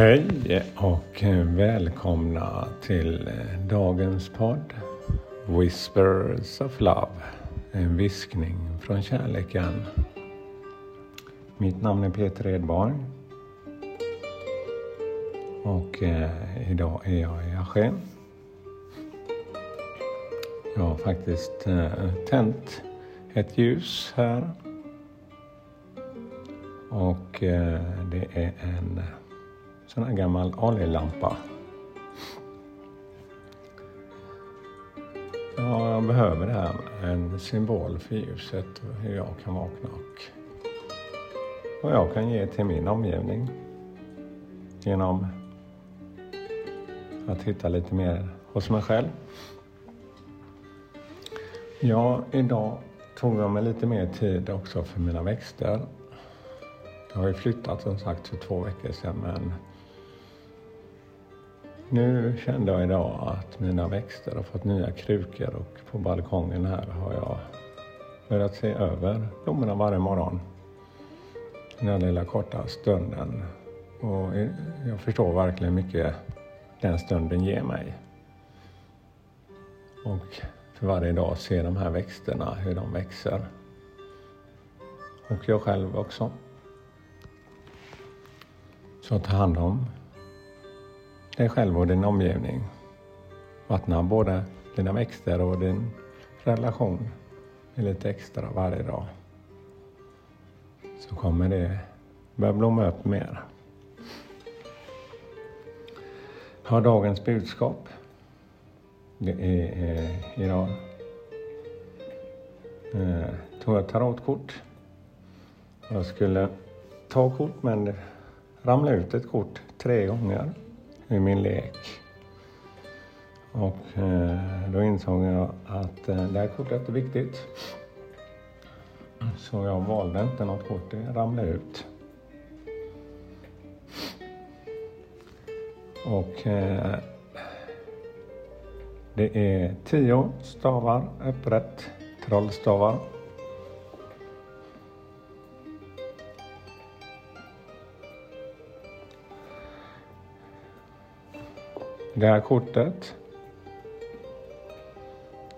Hej och eh, välkomna till eh, dagens podd Whispers of Love. En viskning från kärleken. Mitt namn är Peter Edborg. Och eh, idag är jag i Aschen. Jag har faktiskt eh, tänt ett ljus här. Och eh, det är en sån här gammal oljelampa. Ja, jag behöver det här, en symbol för ljuset och hur jag kan vakna och vad jag kan ge till min omgivning genom att hitta lite mer hos mig själv. Ja, idag tog jag mig lite mer tid också för mina växter. Jag har ju flyttat som sagt för två veckor sedan men nu kände jag idag att mina växter har fått nya krukor och på balkongen här har jag börjat se över blommorna varje morgon. Den här lilla korta stunden. Och jag förstår verkligen mycket den stunden ger mig. Och för varje dag se de här växterna, hur de växer. Och jag själv också. Så ta hand om dig själv och din omgivning. Vattna både dina växter och din relation med lite extra varje dag. Så kommer det börja blomma upp mer. Har dagens budskap. Det är eh, idag eh, tog jag tarotkort. Jag skulle ta kort men det ramlade ut ett kort tre gånger i min lek. Och eh, då insåg jag att eh, det här kortet är viktigt. Så jag valde inte något kort, det ramlade ut. Och eh, det är tio stavar upprätt, trollstavar. Det här kortet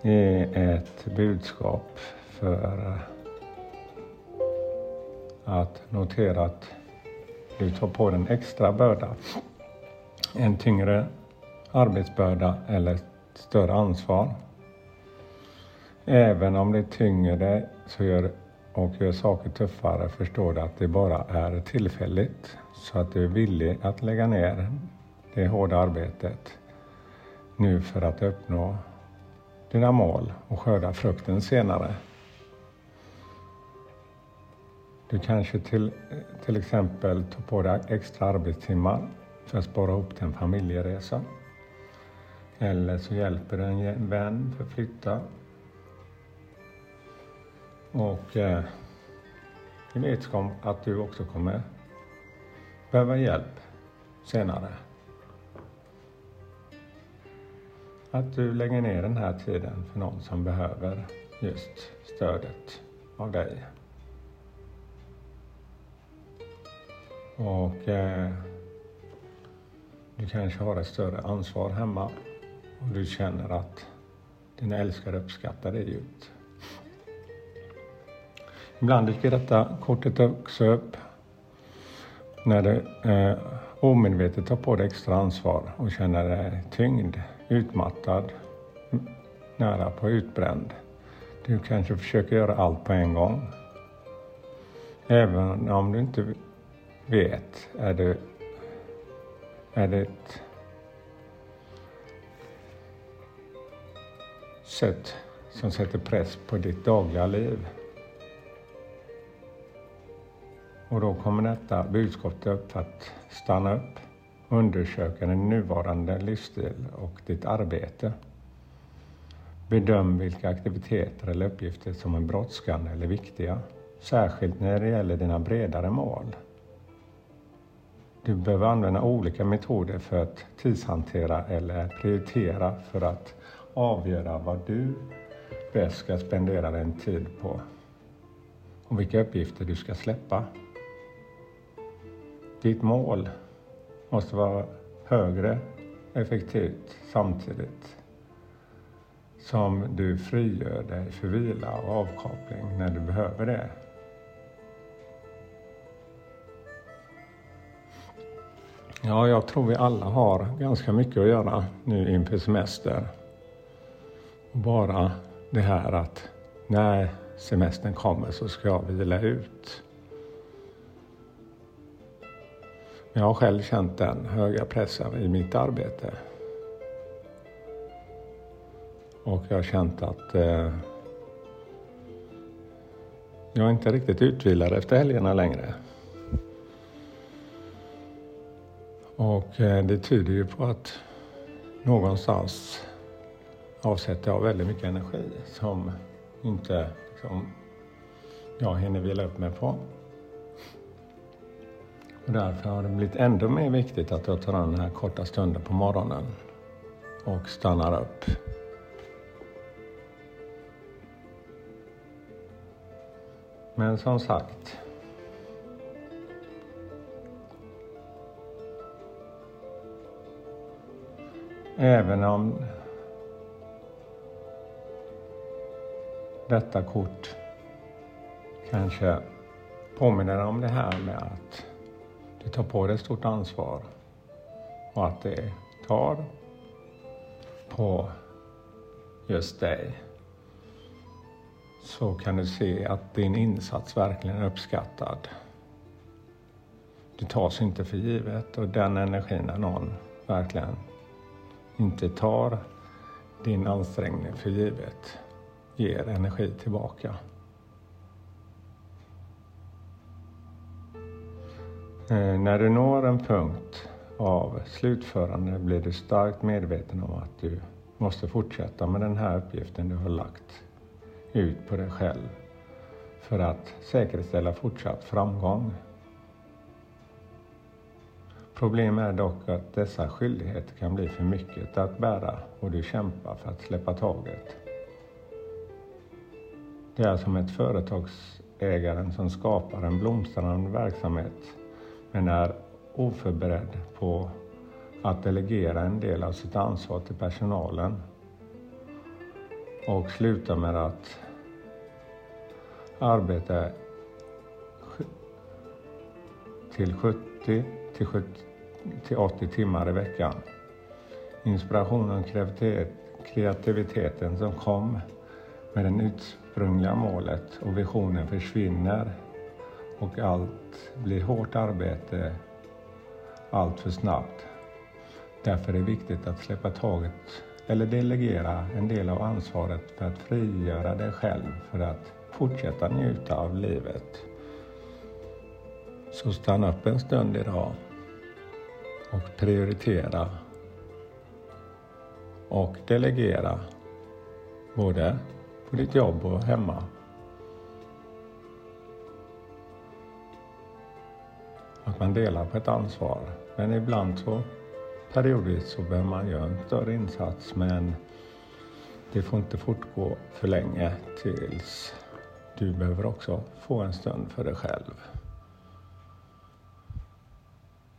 är ett budskap för att notera att du tar på dig en extra börda. En tyngre arbetsbörda eller större ansvar. Även om det tynger dig så gör, och gör saker tuffare förstår du att det bara är tillfälligt. Så att du är villig att lägga ner det hårda arbetet nu för att uppnå dina mål och skörda frukten senare. Du kanske till, till exempel tar på dig extra arbetstimmar för att spara ihop till en familjeresa. Eller så hjälper du en vän för att flytta. Och eh, i vetskap att du också kommer behöva hjälp senare. Att du lägger ner den här tiden för någon som behöver just stödet av dig. Och eh, du kanske har ett större ansvar hemma och du känner att dina älskare uppskattar dig djupt. Ibland dyker detta kortet också upp när du eh, omedvetet tar på dig extra ansvar och känner dig tyngd utmattad, nära på utbränd. Du kanske försöker göra allt på en gång. Även om du inte vet, är det, är det ett sätt som sätter press på ditt dagliga liv. Och då kommer detta budskap upp att stanna upp Undersöka din nuvarande livsstil och ditt arbete. Bedöm vilka aktiviteter eller uppgifter som är brådskande eller viktiga, särskilt när det gäller dina bredare mål. Du behöver använda olika metoder för att tidshantera eller prioritera för att avgöra vad du bäst ska spendera din tid på och vilka uppgifter du ska släppa. Ditt mål måste vara högre effektivt samtidigt som du frigör dig för vila och avkoppling när du behöver det. Ja, jag tror vi alla har ganska mycket att göra nu inför semester. Bara det här att när semestern kommer så ska jag vila ut. Jag har själv känt den höga pressen i mitt arbete. Och jag har känt att eh, jag är inte riktigt utvilad efter helgerna längre. Och eh, det tyder ju på att någonstans avsätter jag väldigt mycket energi som inte liksom, jag hinner vila upp mig på. Och därför har det blivit ännu mer viktigt att jag tar den här korta stunden på morgonen och stannar upp. Men som sagt, även om detta kort kanske påminner om det här med att du tar på dig ett stort ansvar och att det tar på just dig så kan du se att din insats verkligen är uppskattad. Det tas inte för givet och den energin när någon verkligen inte tar din ansträngning för givet ger energi tillbaka. Eh, när du når en punkt av slutförande blir du starkt medveten om att du måste fortsätta med den här uppgiften du har lagt ut på dig själv för att säkerställa fortsatt framgång. Problemet är dock att dessa skyldigheter kan bli för mycket att bära och du kämpar för att släppa taget. Det är som ett företagsägaren som skapar en blomstrande verksamhet men är oförberedd på att delegera en del av sitt ansvar till personalen och slutar med att arbeta till 70 till, 70, till 80 timmar i veckan. Inspirationen och kreativiteten som kom med det ursprungliga målet och visionen försvinner och allt blir hårt arbete allt för snabbt. Därför är det viktigt att släppa taget eller delegera en del av ansvaret för att frigöra dig själv för att fortsätta njuta av livet. Så stanna upp en stund idag och prioritera och delegera både på ditt jobb och hemma. Att man delar på ett ansvar. Men ibland så periodvis så behöver man göra en större insats men det får inte fortgå för länge tills du behöver också få en stund för dig själv.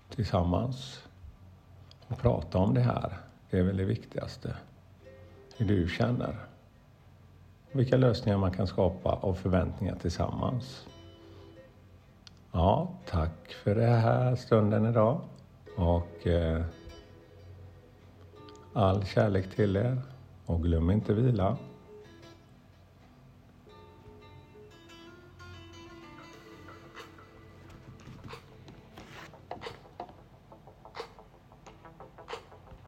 Tillsammans och prata om det här. Det är väl det viktigaste. Hur du känner. Vilka lösningar man kan skapa och förväntningar tillsammans. Ja, tack för den här stunden idag. Och eh, all kärlek till er. Och glöm inte vila.